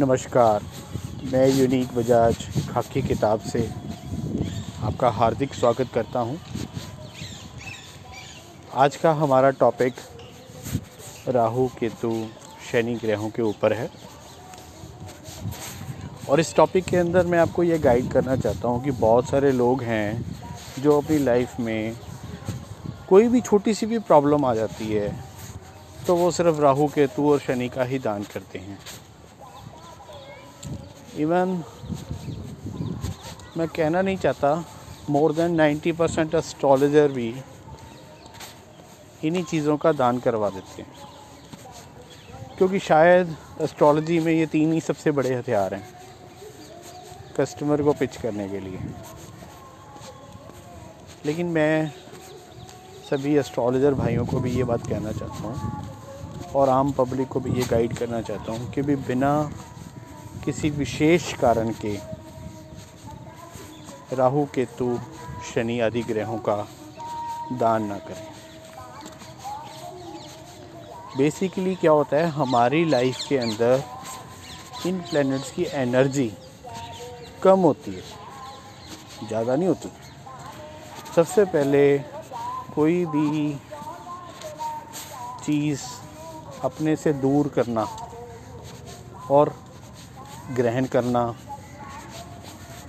नमस्कार, मैं यूनिक बजाज खाकी किताब से आपका हार्दिक स्वागत करता हूँ। आज का हमारा टॉपिक राहु केतु शनि ग्रहों के ऊपर है और इस टॉपिक के अंदर मैं आपको ये गाइड करना चाहता हूँ कि बहुत सारे लोग हैं जो अपनी लाइफ में कोई भी छोटी सी भी प्रॉब्लम आ जाती है तो वो सिर्फ़ राहु, केतु और शनि का ही दान करते हैं इवन मैं कहना नहीं चाहता मोर देन 90 परसेंट एस्ट्रोलॉजर भी इन्हीं चीज़ों का दान करवा देते हैं। क्योंकि शायद एस्ट्रोलॉजी में ये तीन ही सबसे बड़े हथियार हैं कस्टमर को पिच करने के लिए। लेकिन मैं सभी एस्ट्रोलॉजर भाइयों को भी ये बात कहना चाहता हूँ और आम पब्लिक को भी ये गाइड करना चाहता हूँ कि भी बिना किसी विशेष कारण के, राहु, केतु, शनि आदि ग्रहों का दान ना करें। बेसिकली क्या होता है, हमारी लाइफ के अंदर इन प्लैनेट्स की एनर्जी कम होती है, ज़्यादा नहीं होती। सबसे पहले कोई भी चीज़ अपने से दूर करना और ग्रहण करना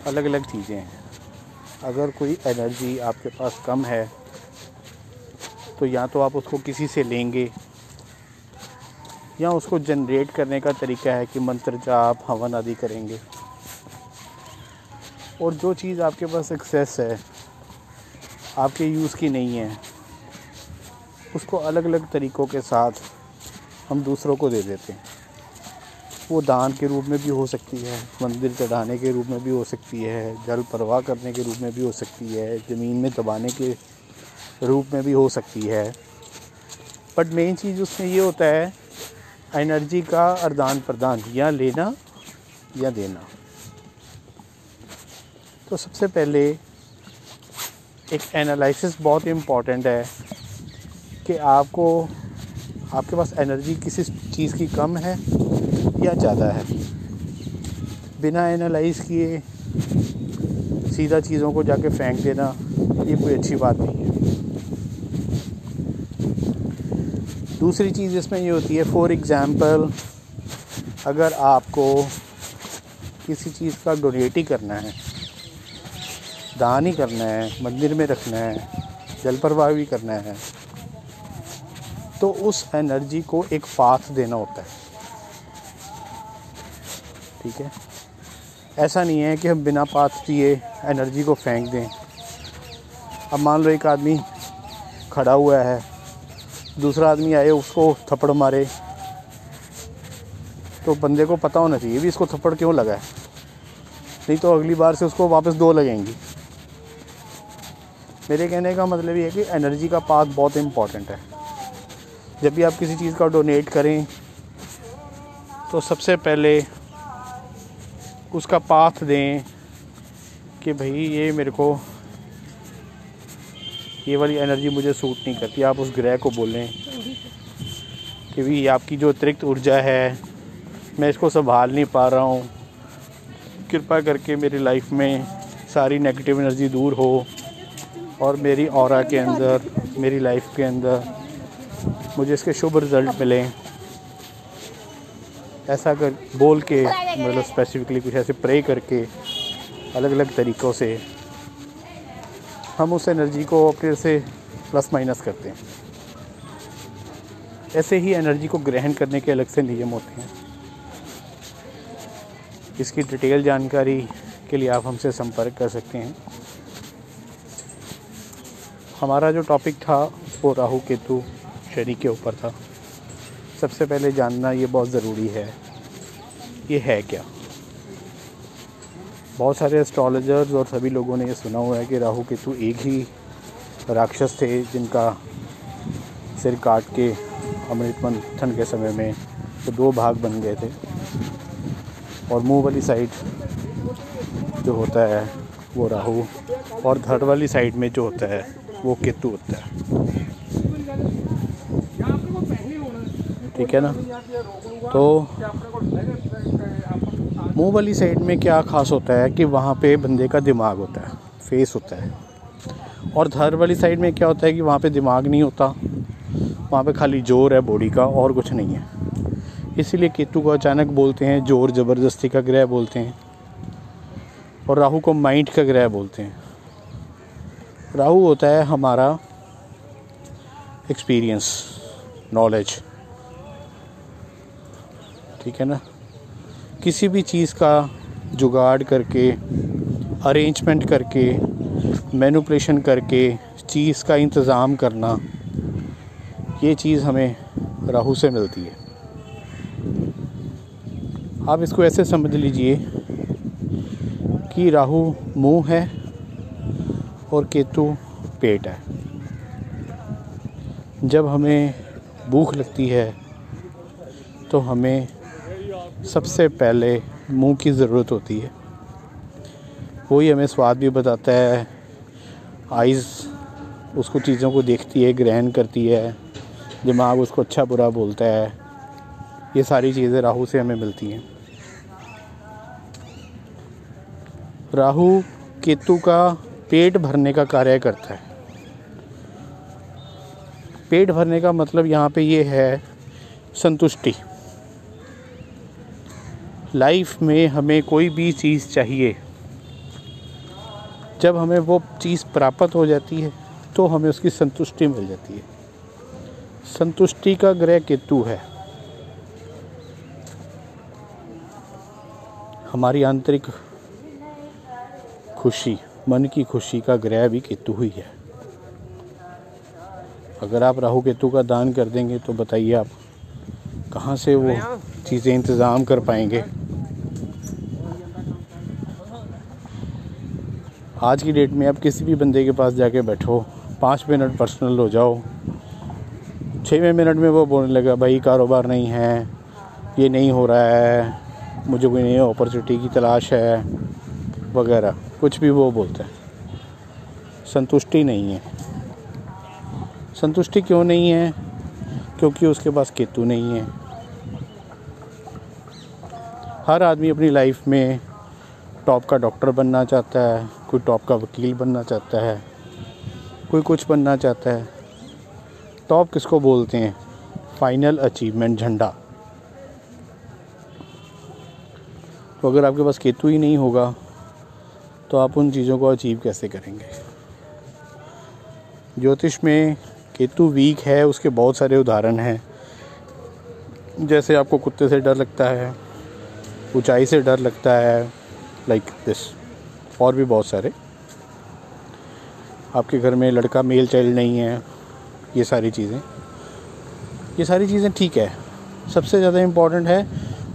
अलग अलग चीज़ें हैं। अगर कोई एनर्जी आपके पास कम है तो या तो आप उसको किसी से लेंगे, या उसको जनरेट करने का तरीका है कि मंत्र जाप, हवन आदि करेंगे। और जो चीज़ आपके पास एक्सेस है, आपके यूज़ की नहीं है, उसको अलग अलग तरीक़ों के साथ हम दूसरों को दे देते हैं। वो दान के रूप में भी हो सकती है, मंदिर चढ़ाने के रूप में भी हो सकती है, जल प्रवाह करने के रूप में भी हो सकती है, ज़मीन में दबाने के रूप में भी हो सकती है। बट मेन चीज़ उसमें ये होता है एनर्जी का आदान प्रदान, या लेना, या देना। तो सबसे पहले एक एनालिसिस बहुत इंपॉर्टेंट है कि आपको, आपके पास एनर्जी किसी चीज़ की कम है या ज़्यादा है। बिना एनालाइज किए सीधा चीज़ों को जाके फेंक देना, ये कोई अच्छी बात नहीं है। दूसरी चीज़ इसमें ये होती है फॉर एग्ज़ाम्पल अगर आपको किसी चीज़ का डोनेट ही करना है, दान ही करना है, मंदिर में रखना है जल प्रवाह भी करना है तो उस एनर्जी को एक पाथ देना होता है। ठीक है। ऐसा नहीं है कि हम बिना पाथ दिए एनर्जी को फेंक दें। अब मान लो एक आदमी खड़ा हुआ है, दूसरा आदमी आए, उसको थप्पड़ मारे। तो बंदे को पता होना चाहिए भी इसको थप्पड़ क्यों लगा है? नहीं तो अगली बार से उसको वापस दो लगेंगी। मेरे कहने का मतलब ये है कि एनर्जी का पाथ बहुत इंपॉर्टेंट है। जब भी आप किसी चीज़ का डोनेट करें तो सबसे पहले उसका पाथ दें कि भाई ये मेरे को ये वाली एनर्जी मुझे सूट नहीं करती। आप उस ग्रह को बोलें कि भाई आपकी जो अतिरिक्त ऊर्जा है, मैं इसको संभाल नहीं पा रहा हूँ। कृपा करके मेरी लाइफ में सारी नेगेटिव एनर्जी दूर हो और मेरी और के अंदर, मेरी लाइफ के अंदर मुझे इसके शुभ रिज़ल्ट मिले। ऐसा कर, बोल के मतलब स्पेसिफिकली कुछ ऐसे प्रे करके अलग अलग तरीक़ों से, हम उस एनर्जी को अपने से प्लस माइनस करते हैं। ऐसे ही एनर्जी को ग्रहण करने के अलग से नियम होते हैं। इसकी डिटेल जानकारी के लिए आप हमसे संपर्क कर सकते हैं। हमारा जो टॉपिक था, वो राहु केतु शनि के ऊपर था। सबसे पहले जानना ये बहुत ज़रूरी है। ये है क्या? बहुत सारे एस्ट्रोलॉजर्स और सभी लोगों ने ये सुना हुआ है कि राहु केतु एक ही राक्षस थे जिनका सिर काट के अमृत मंथन के समय में तो दो भाग बन गए थे। और मुँह वाली साइड जो होता है वो राहु और धड़ वाली साइड में जो होता है वो केतु होता है। ठीक है ना? तो मुँह वाली साइड में क्या खास होता है कि वहाँ पे बंदे का दिमाग होता है फेस होता है। और धर वाली साइड में क्या होता है कि वहाँ पे दिमाग नहीं होता, वहाँ पे खाली ज़ोर है बॉडी का और कुछ नहीं है। इसीलिए केतु को अचानक बोलते हैं, ज़ोर ज़बरदस्ती का ग्रह बोलते हैं। और राहु को माइंड का ग्रह बोलते हैं। राहु होता है हमारा एक्सपीरियंस नॉलेज ठीक है ना? किसी भी चीज़ का जुगाड़ करके अरेंजमेंट करके मैनुपलेशन करके चीज़ का इंतज़ाम करना, ये चीज़ हमें राहु से मिलती है। आप इसको ऐसे समझ लीजिए कि राहु मुँह है और केतु पेट है। जब हमें भूख लगती है तो हमें सबसे पहले मुँह की ज़रूरत होती है। वही हमें स्वाद भी बताता है आइज़ उसको चीज़ों को देखती है, ग्रहण करती है, दिमाग उसको अच्छा बुरा बोलता है, ये सारी चीज़ें राहु से हमें मिलती हैं। राहु केतु का पेट भरने का कार्य करता है। पेट भरने का मतलब यहाँ पे ये है संतुष्टि। लाइफ में हमें कोई भी चीज़ चाहिए जब हमें वो चीज़ प्राप्त हो जाती है तो हमें उसकी संतुष्टि मिल जाती है। संतुष्टि का ग्रह केतु है। हमारी आंतरिक खुशी मन की खुशी का ग्रह भी केतु ही है। अगर आप राहु केतु का दान कर देंगे तो बताइए आप कहाँ से वो चीज़ें इंतज़ाम कर पाएँगे? आज की डेट में आप किसी भी बंदे के पास जाके बैठो, पाँच मिनट पर्सनल हो जाओ। छः मिनट में वो बोलने लगा, भाई, कारोबार नहीं है, ये नहीं हो रहा है, मुझे कोई नई अपॉर्चुनिटी की तलाश है, वगैरह। कुछ भी वो बोलते हैं। संतुष्टि नहीं है। संतुष्टि क्यों नहीं है? क्योंकि उसके पास केतु नहीं है। हर आदमी अपनी लाइफ में टॉप का डॉक्टर बनना चाहता है। कोई टॉप का वकील बनना चाहता है, कोई कुछ बनना चाहता है टॉप किसको बोलते हैं? फाइनल अचीवमेंट झंडा। तो अगर आपके पास केतु ही नहीं होगा तो आप उन चीज़ों को अचीव कैसे करेंगे? ज्योतिष में केतु वीक है, उसके बहुत सारे उदाहरण हैं। जैसे आपको कुत्ते से डर लगता है, ऊंचाई से डर लगता है लाइक like दिस और भी बहुत सारे। आपके घर में लड़का मेल चाइल्ड नहीं है, ये सारी चीज़ें। ये सारी चीज़ें ठीक है। सबसे ज़्यादा इम्पोर्टेंट है,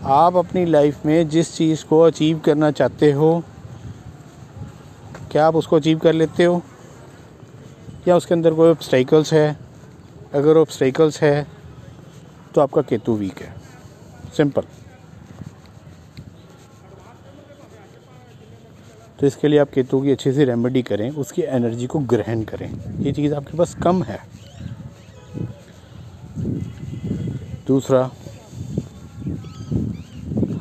आप अपनी लाइफ में जिस चीज़ को अचीव करना चाहते हो, क्या आप उसको अचीव कर लेते हो? या उसके अंदर कोई ऑब्स्टाइकल्स है? अगर ऑब्स्टाइकल्स है तो आपका केतु वीक है। सिंपल तो इसके लिए आप केतु की अच्छी सी रेमेडी करें, उसकी एनर्जी को ग्रहण करें। ये चीज़ आपके पास कम है। दूसरा,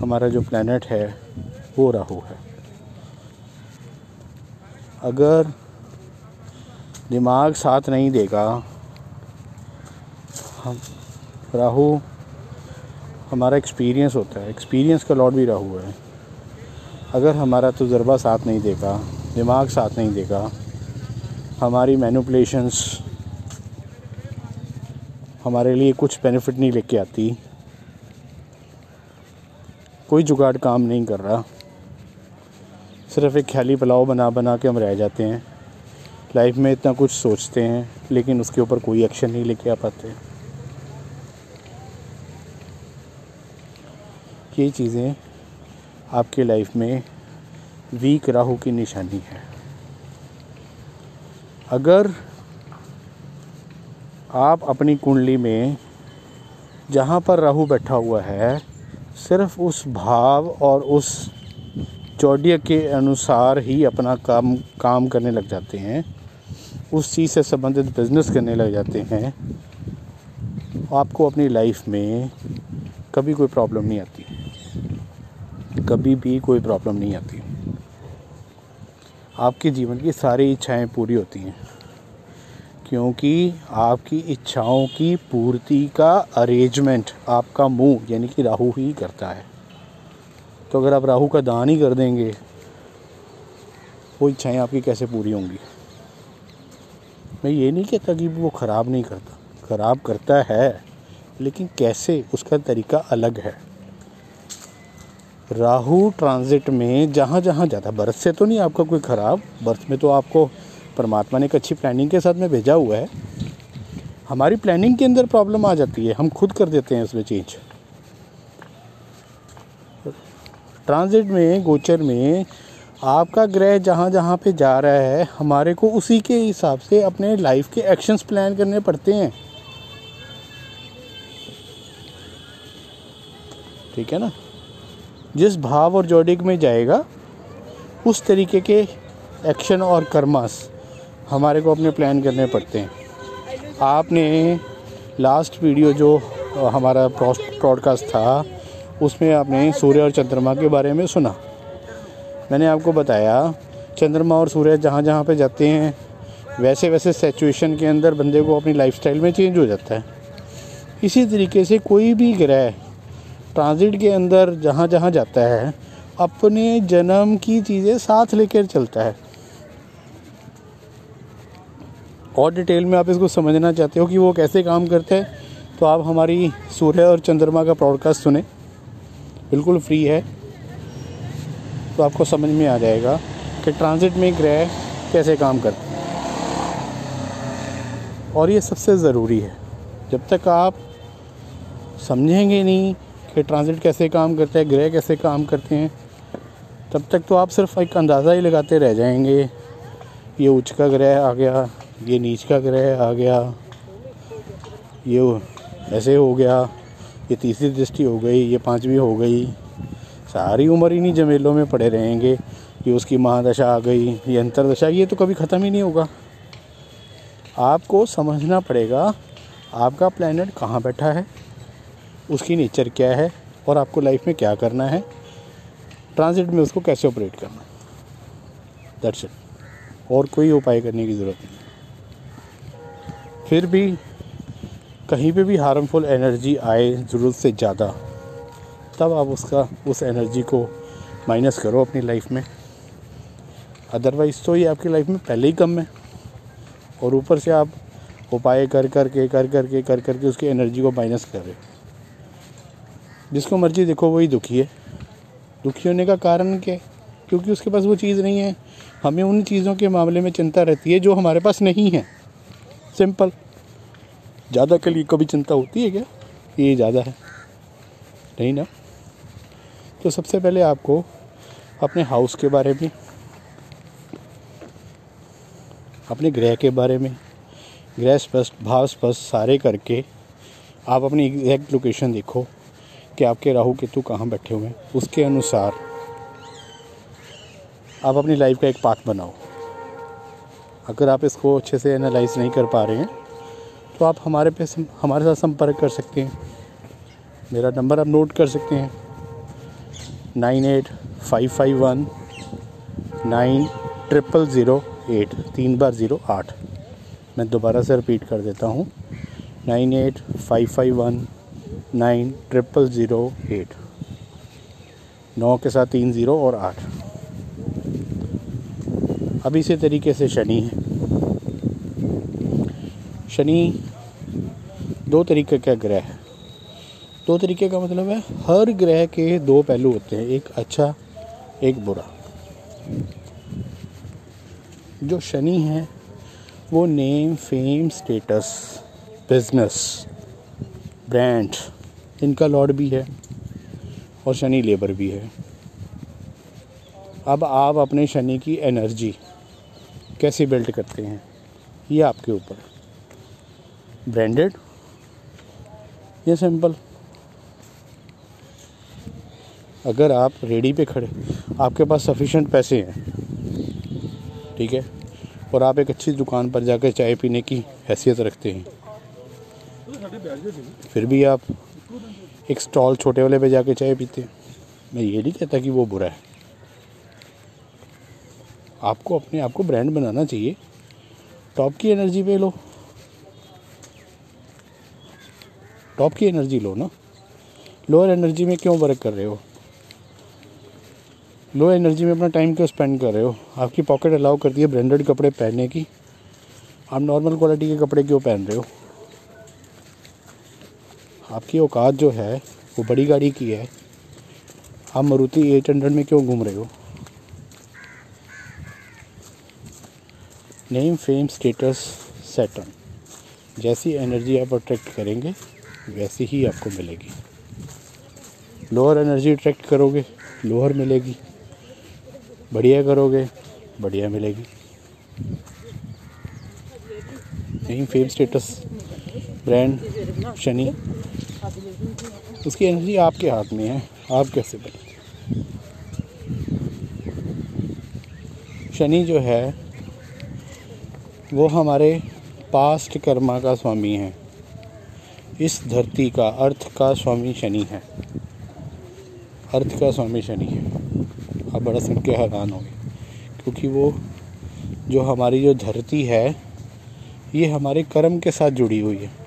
हमारा जो प्लानट है, वो राहु है। अगर दिमाग साथ नहीं देगा, हम, राहु, हमारा एक्सपीरियंस होता है। एक्सपीरियंस का लॉर्ड भी राहु है। अगर हमारा तजर्बा साथ नहीं देगा, दिमाग साथ नहीं देगा, हमारी मैनुपलेशंस हमारे लिए कुछ बेनिफिट नहीं लेके आती, कोई जुगाड़ काम नहीं कर रहा, सिर्फ़ एक ख्याली पुलाव बना बना के हम रह जाते हैं लाइफ में इतना कुछ सोचते हैं, लेकिन उसके ऊपर कोई एक्शन नहीं लेके आ पाते। ये चीज़ें आपके लाइफ में वीक राहु की निशानी है। अगर आप अपनी कुंडली में जहाँ पर राहु बैठा हुआ है, सिर्फ़ उस भाव और उस चौडिया के अनुसार ही अपना काम काम करने लग जाते हैं, उस चीज़ से संबंधित बिज़नेस करने लग जाते हैं, आपको अपनी लाइफ में कभी कोई प्रॉब्लम नहीं आती। कभी भी कोई प्रॉब्लम नहीं आती। आपके जीवन की सारी इच्छाएँ पूरी होती हैं, क्योंकि आपकी इच्छाओं की पूर्ति का अरेंजमेंट आपका मुँह, यानी कि राहु ही करता है। तो अगर आप राहु का दान ही कर देंगे, वो इच्छाएँ आपकी कैसे पूरी होंगी? मैं ये नहीं कहता कि वो ख़राब नहीं करता, ख़राब करता है, लेकिन कैसे? उसका तरीका अलग है। राहु ट्रांजिट में जहाँ जहाँ जाता है। बर्थ से तो नहीं आपका कोई ख़राब बर्थ में तो आपको परमात्मा ने एक अच्छी प्लानिंग के साथ में भेजा हुआ है। हमारी प्लानिंग के अंदर प्रॉब्लम आ जाती है, हम खुद कर देते हैं उसमें चेंज ट्रांजिट में, गोचर में आपका ग्रह जहाँ जहाँ पे जा रहा है, हमारे को उसी के हिसाब से अपने लाइफ के एक्शंस प्लान करने पड़ते हैं। ठीक है ना? जिस भाव और जोडिक में जाएगा, उस तरीके के एक्शन और कर्मास हमारे को अपने प्लान करने पड़ते हैं। आपने लास्ट वीडियो जो हमारा प्रॉडकास्ट था, उसमें आपने सूर्य और चंद्रमा के बारे में सुना। मैंने आपको बताया, चंद्रमा और सूर्य जहाँ जहाँ पे जाते हैं, वैसे वैसे सिचुएशन के अंदर बंदे को अपनी लाइफस्टाइल में चेंज हो जाता है। इसी तरीके से कोई भी ग्रह ट्रांजिट के अंदर जहाँ जहाँ जाता है, अपने जन्म की चीज़ें साथ लेकर चलता है। और डिटेल में आप इसको समझना चाहते हो कि वो कैसे काम करते हैं तो आप हमारी सूर्य और चंद्रमा का प्रॉडकास्ट सुने। बिल्कुल फ्री है। तो आपको समझ में आ जाएगा कि ट्रांजिट में ग्रह कैसे काम करते हैं। और ये सबसे ज़रूरी है। जब तक आप समझेंगे नहीं कि ट्रांजिट कैसे काम करता है ग्रह कैसे काम करते हैं, तब तक तो आप सिर्फ़ एक अंदाज़ा ही लगाते रह जाएँगे। ये उच्च का ग्रह आ गया, ये नीच का ग्रह आ गया, ये ऐसे हो गया, ये तीसरी दृष्टि हो गई, ये पांचवी हो गई। सारी उम्र इन्हीं जमेलों में पड़े रहेंगे कि उसकी महादशा आ गई, ये अंतरदशा, ये तो कभी ख़त्म ही नहीं होगा। आपको समझना पड़ेगा, आपका प्लानट कहाँ बैठा है? उसकी नेचर क्या है और आपको लाइफ में क्या करना है ट्रांजिट में उसको कैसे ऑपरेट करना दैट्स इट और कोई उपाय करने की ज़रूरत नहीं। फिर भी कहीं पे भी हार्मफुल एनर्जी आए, ज़रूरत से ज़्यादा, तब आप उसका, उस एनर्जी को माइनस करो अपनी लाइफ में। अदरवाइज़ तो ये आपकी लाइफ में पहले ही कम है। और ऊपर से आप उपाय कर कर के, कर कर के, कर कर के उसकी एनर्जी को माइनस कर रहे जिसको मर्ज़ी देखो वही दुखी है। दुखी होने का कारण क्या क्योंकि उसके पास वो चीज़ नहीं है। हमें उन चीज़ों के मामले में चिंता रहती है जो हमारे पास नहीं है। सिंपल। ज़्यादा के लिए कभी चिंता होती है क्या? ये ज़्यादा है। नहीं ना? तो सबसे पहले आपको अपने हाउस के बारे में, अपने ग्रह के बारे में ग्रह स्पष्ट, भाव स्पष्ट सारे करके आप अपनी एग्जैक्ट लोकेशन देखो। कि आपके राहु केतु कहाँ बैठे हुए हैं, उसके अनुसार आप अपनी लाइफ का एक पाथ बनाओ। अगर आप इसको अच्छे से एनालाइज नहीं कर पा रहे हैं तो आप हमारे पे हमारे साथ संपर्क कर सकते हैं। मेरा नंबर आप नोट कर सकते हैं। Nine eight five five one nine triple zero eight, तीन बार ज़ीरो आठ। मैं दोबारा से रिपीट कर देता हूँ। Nine eight five five one nine triple zero eight नौ के साथ तीन ज़ीरो और आठ। अब इसी तरीके से शनि है। शनि दो तरीके का ग्रह है। दो तरीके का मतलब है, हर ग्रह के दो पहलू होते हैं, एक अच्छा एक बुरा। जो शनि है, वो name, fame, status, business, brand. इनका लॉर्ड भी है और शनि लेबर भी है। अब आप अपने शनि की एनर्जी कैसे बिल्ड करते हैं, ये आपके ऊपर। ब्रांडेड ये सिंपल? अगर आप रेडी पे खड़े, आपके पास सफिशेंट पैसे हैं, ठीक है, और आप एक अच्छी दुकान पर जाकर चाय पीने की हैसियत रखते हैं, फिर भी आप एक स्टॉल छोटे वाले पे जाके चाय पीते हैं। मैं ये नहीं कहता कि वो बुरा है। आपको अपने आप को ब्रांड बनाना चाहिए। टॉप की एनर्जी पे लो। टॉप की एनर्जी लो ना। लोअर एनर्जी में क्यों वर्क कर रहे हो? लो एनर्जी में अपना टाइम क्यों स्पेंड कर रहे हो? आपकी पॉकेट अलाउ करती है ब्रांडेड कपड़े पहनने की। आप नॉर्मल क्वालिटी के कपड़े क्यों पहन रहे हो? आपकी औकात जो है, वो बड़ी गाड़ी की है। आप मारुति एट हंड्रेड में क्यों घूम रहे हो? नेम फेम स्टेटस सेटन जैसी एनर्जी आप अट्रैक्ट करेंगे, वैसी ही आपको मिलेगी। लोअर एनर्जी अट्रैक्ट करोगे लोअर मिलेगी। बढ़िया करोगे, बढ़िया मिलेगी। Name fame status brand Shani. उसकी एनर्जी आपके हाथ में है। आप कैसे बने? शनि जो है, वो हमारे पास्ट कर्मा का स्वामी है। इस धरती का, अर्थ का स्वामी शनि है। अर्थ का स्वामी शनि है। आप बड़ा सुन के हैरान होंगे, क्योंकि वो जो हमारी जो धरती है, ये हमारे कर्म के साथ जुड़ी हुई है।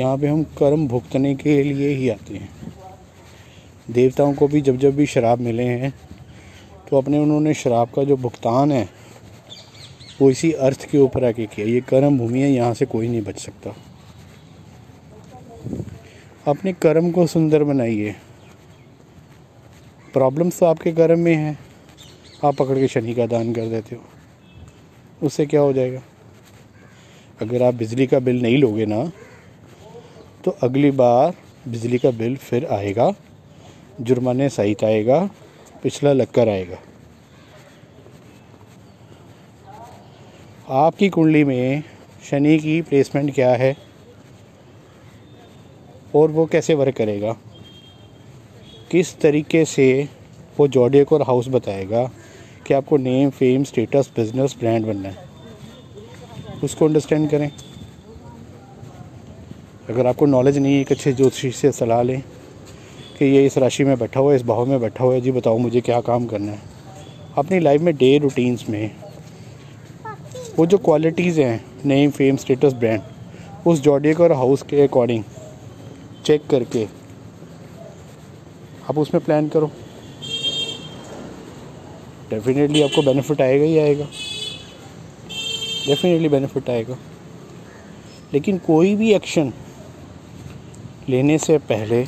यहाँ पे हम कर्म भुगतने के लिए ही आते हैं। देवताओं को भी जब जब भी शराब मिले हैं तो अपने उन्होंने शराब का जो भुगतान है, वो इसी अर्थ के ऊपर आके किया। ये कर्म भूमि है, यहाँ से कोई नहीं बच सकता। अपने कर्म को सुंदर बनाइए। प्रॉब्लम्स तो आपके कर्म में हैं। आप पकड़ के शनि का दान कर देते हो। उससे क्या हो जाएगा? अगर आप बिजली का बिल नहीं लोगे ना तो अगली बार बिजली का बिल फिर आएगा, जुर्माने सहित आएगा, पिछला लगकर आएगा। आपकी कुंडली में शनि की प्लेसमेंट क्या है और वो कैसे वर्क करेगा? किस तरीके से वो जॉडियक और हाउस बताएगा कि आपको name fame status business brand बनना है? उसको अंडरस्टैंड करें। अगर आपको नॉलेज नहीं है, एक अच्छे ज्योतिषी से सलाह लें कि ये इस राशि में बैठा हुआ है, इस भाव में बैठा हुआ है, जी बताओ मुझे क्या काम करना है। अपनी लाइफ में डे रूटीन्स में वो जो क्वालिटीज़ हैं नेम फेम स्टेटस ब्रांड उस जॉडियक और हाउस के अकॉर्डिंग चेक करके आप उसमें प्लान करो। डेफिनेटली आपको बेनिफिट आएगा ही आएगा। डेफिनेटली बेनिफिट आएगा। लेकिन कोई भी एक्शन लेने से पहले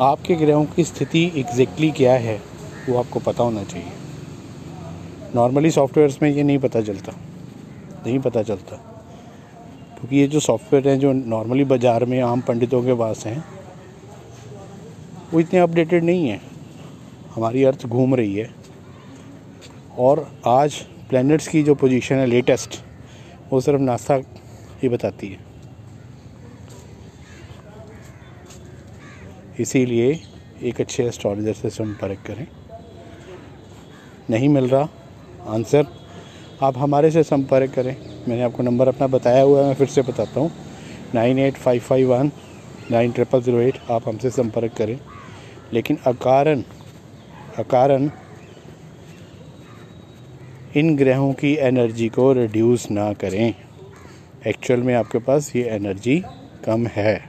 आपके ग्रहों की स्थिति एग्जैक्टली क्या है, वो आपको पता होना चाहिए। नॉर्मली सॉफ्टवेयर्स में ये नहीं पता चलता, नहीं पता चलता। क्योंकि ये जो सॉफ्टवेयर हैं, जो नॉर्मली बाज़ार में आम पंडितों के पास हैं, वो इतने अपडेटेड नहीं हैं। हमारी अर्थ घूम रही है। और आज प्लैनेट्स की जो पोजीशन है लेटेस्ट वो सिर्फ़ नासा ही बताती है। इसीलिए एक अच्छे एस्ट्रोलॉजर से संपर्क करें। नहीं मिल रहा आंसर आप हमारे से संपर्क करें। मैंने आपको नंबर अपना बताया हुआ है, मैं फिर से बताता हूँ। Nine eight five five one, nine triple zero eight, आप हमसे संपर्क करें। लेकिन अकारण अकारण इन ग्रहों की एनर्जी को रिड्यूस ना करें। एक्चुअल में आपके पास ये एनर्जी कम है।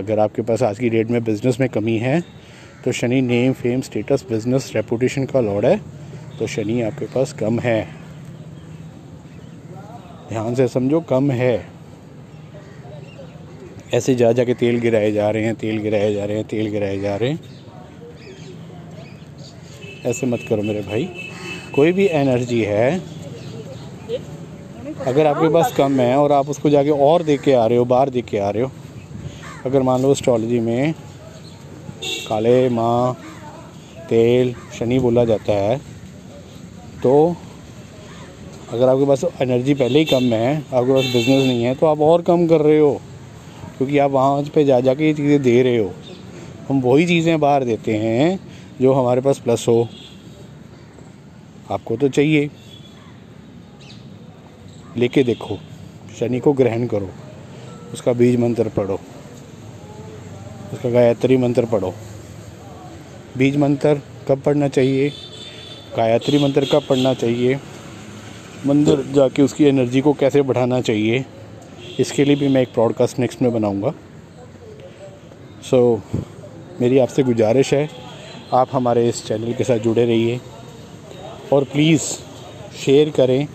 अगर आपके पास आज की डेट में बिज़नेस में कमी है तो Shani name fame status business reputation का लॉर्ड है तो शनि आपके पास कम है। ध्यान से समझो, कम है। ऐसे जा जा के तेल गिराए जा रहे हैं, तेल गिराए जा रहे हैं, तेल गिराए जा रहे हैं। ऐसे मत करो मेरे भाई। कोई भी एनर्जी है, अगर आपके पास कम है और आप उसको जाके और दे के आ रहे हो, बाहर दे के आ रहे हो अगर मान लो एस्ट्रोलॉजी में काले, माँ, तेल, शनि बोला जाता है तो अगर आपके पास एनर्जी पहले ही कम है, आपके पास बिज़नेस नहीं है तो आप और कम कर रहे हो, क्योंकि आप वहाँ पे जा जा के ये चीज़ें दे रहे हो। हम वही चीज़ें बाहर देते हैं जो हमारे पास प्लस हो। आपको तो चाहिए। लेके देखो, शनि को ग्रहण करो, उसका बीज मंत्र पढ़ो। उसका गायत्री मंत्र पढ़ो। बीज मंत्र कब पढ़ना चाहिए? गायत्री मंत्र कब पढ़ना चाहिए? मंदिर जाके उसकी एनर्जी को कैसे बढ़ाना चाहिए? इसके लिए भी मैं एक प्रॉडकास्ट नेक्स्ट में बनाऊँगा। सो so, मेरी आपसे गुजारिश है आप हमारे इस चैनल के साथ जुड़े रहिए और प्लीज़ शेयर करें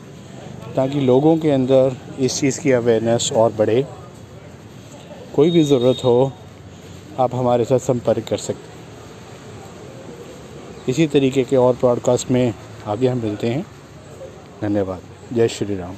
ताकि लोगों के अंदर इस चीज़ की अवेयरनेस और बढ़े। कोई भी ज़रूरत हो आप हमारे साथ संपर्क कर सकते हैं। इसी तरीके के और पॉडकास्ट में आगे हम मिलते हैं। धन्यवाद। जय श्री राम।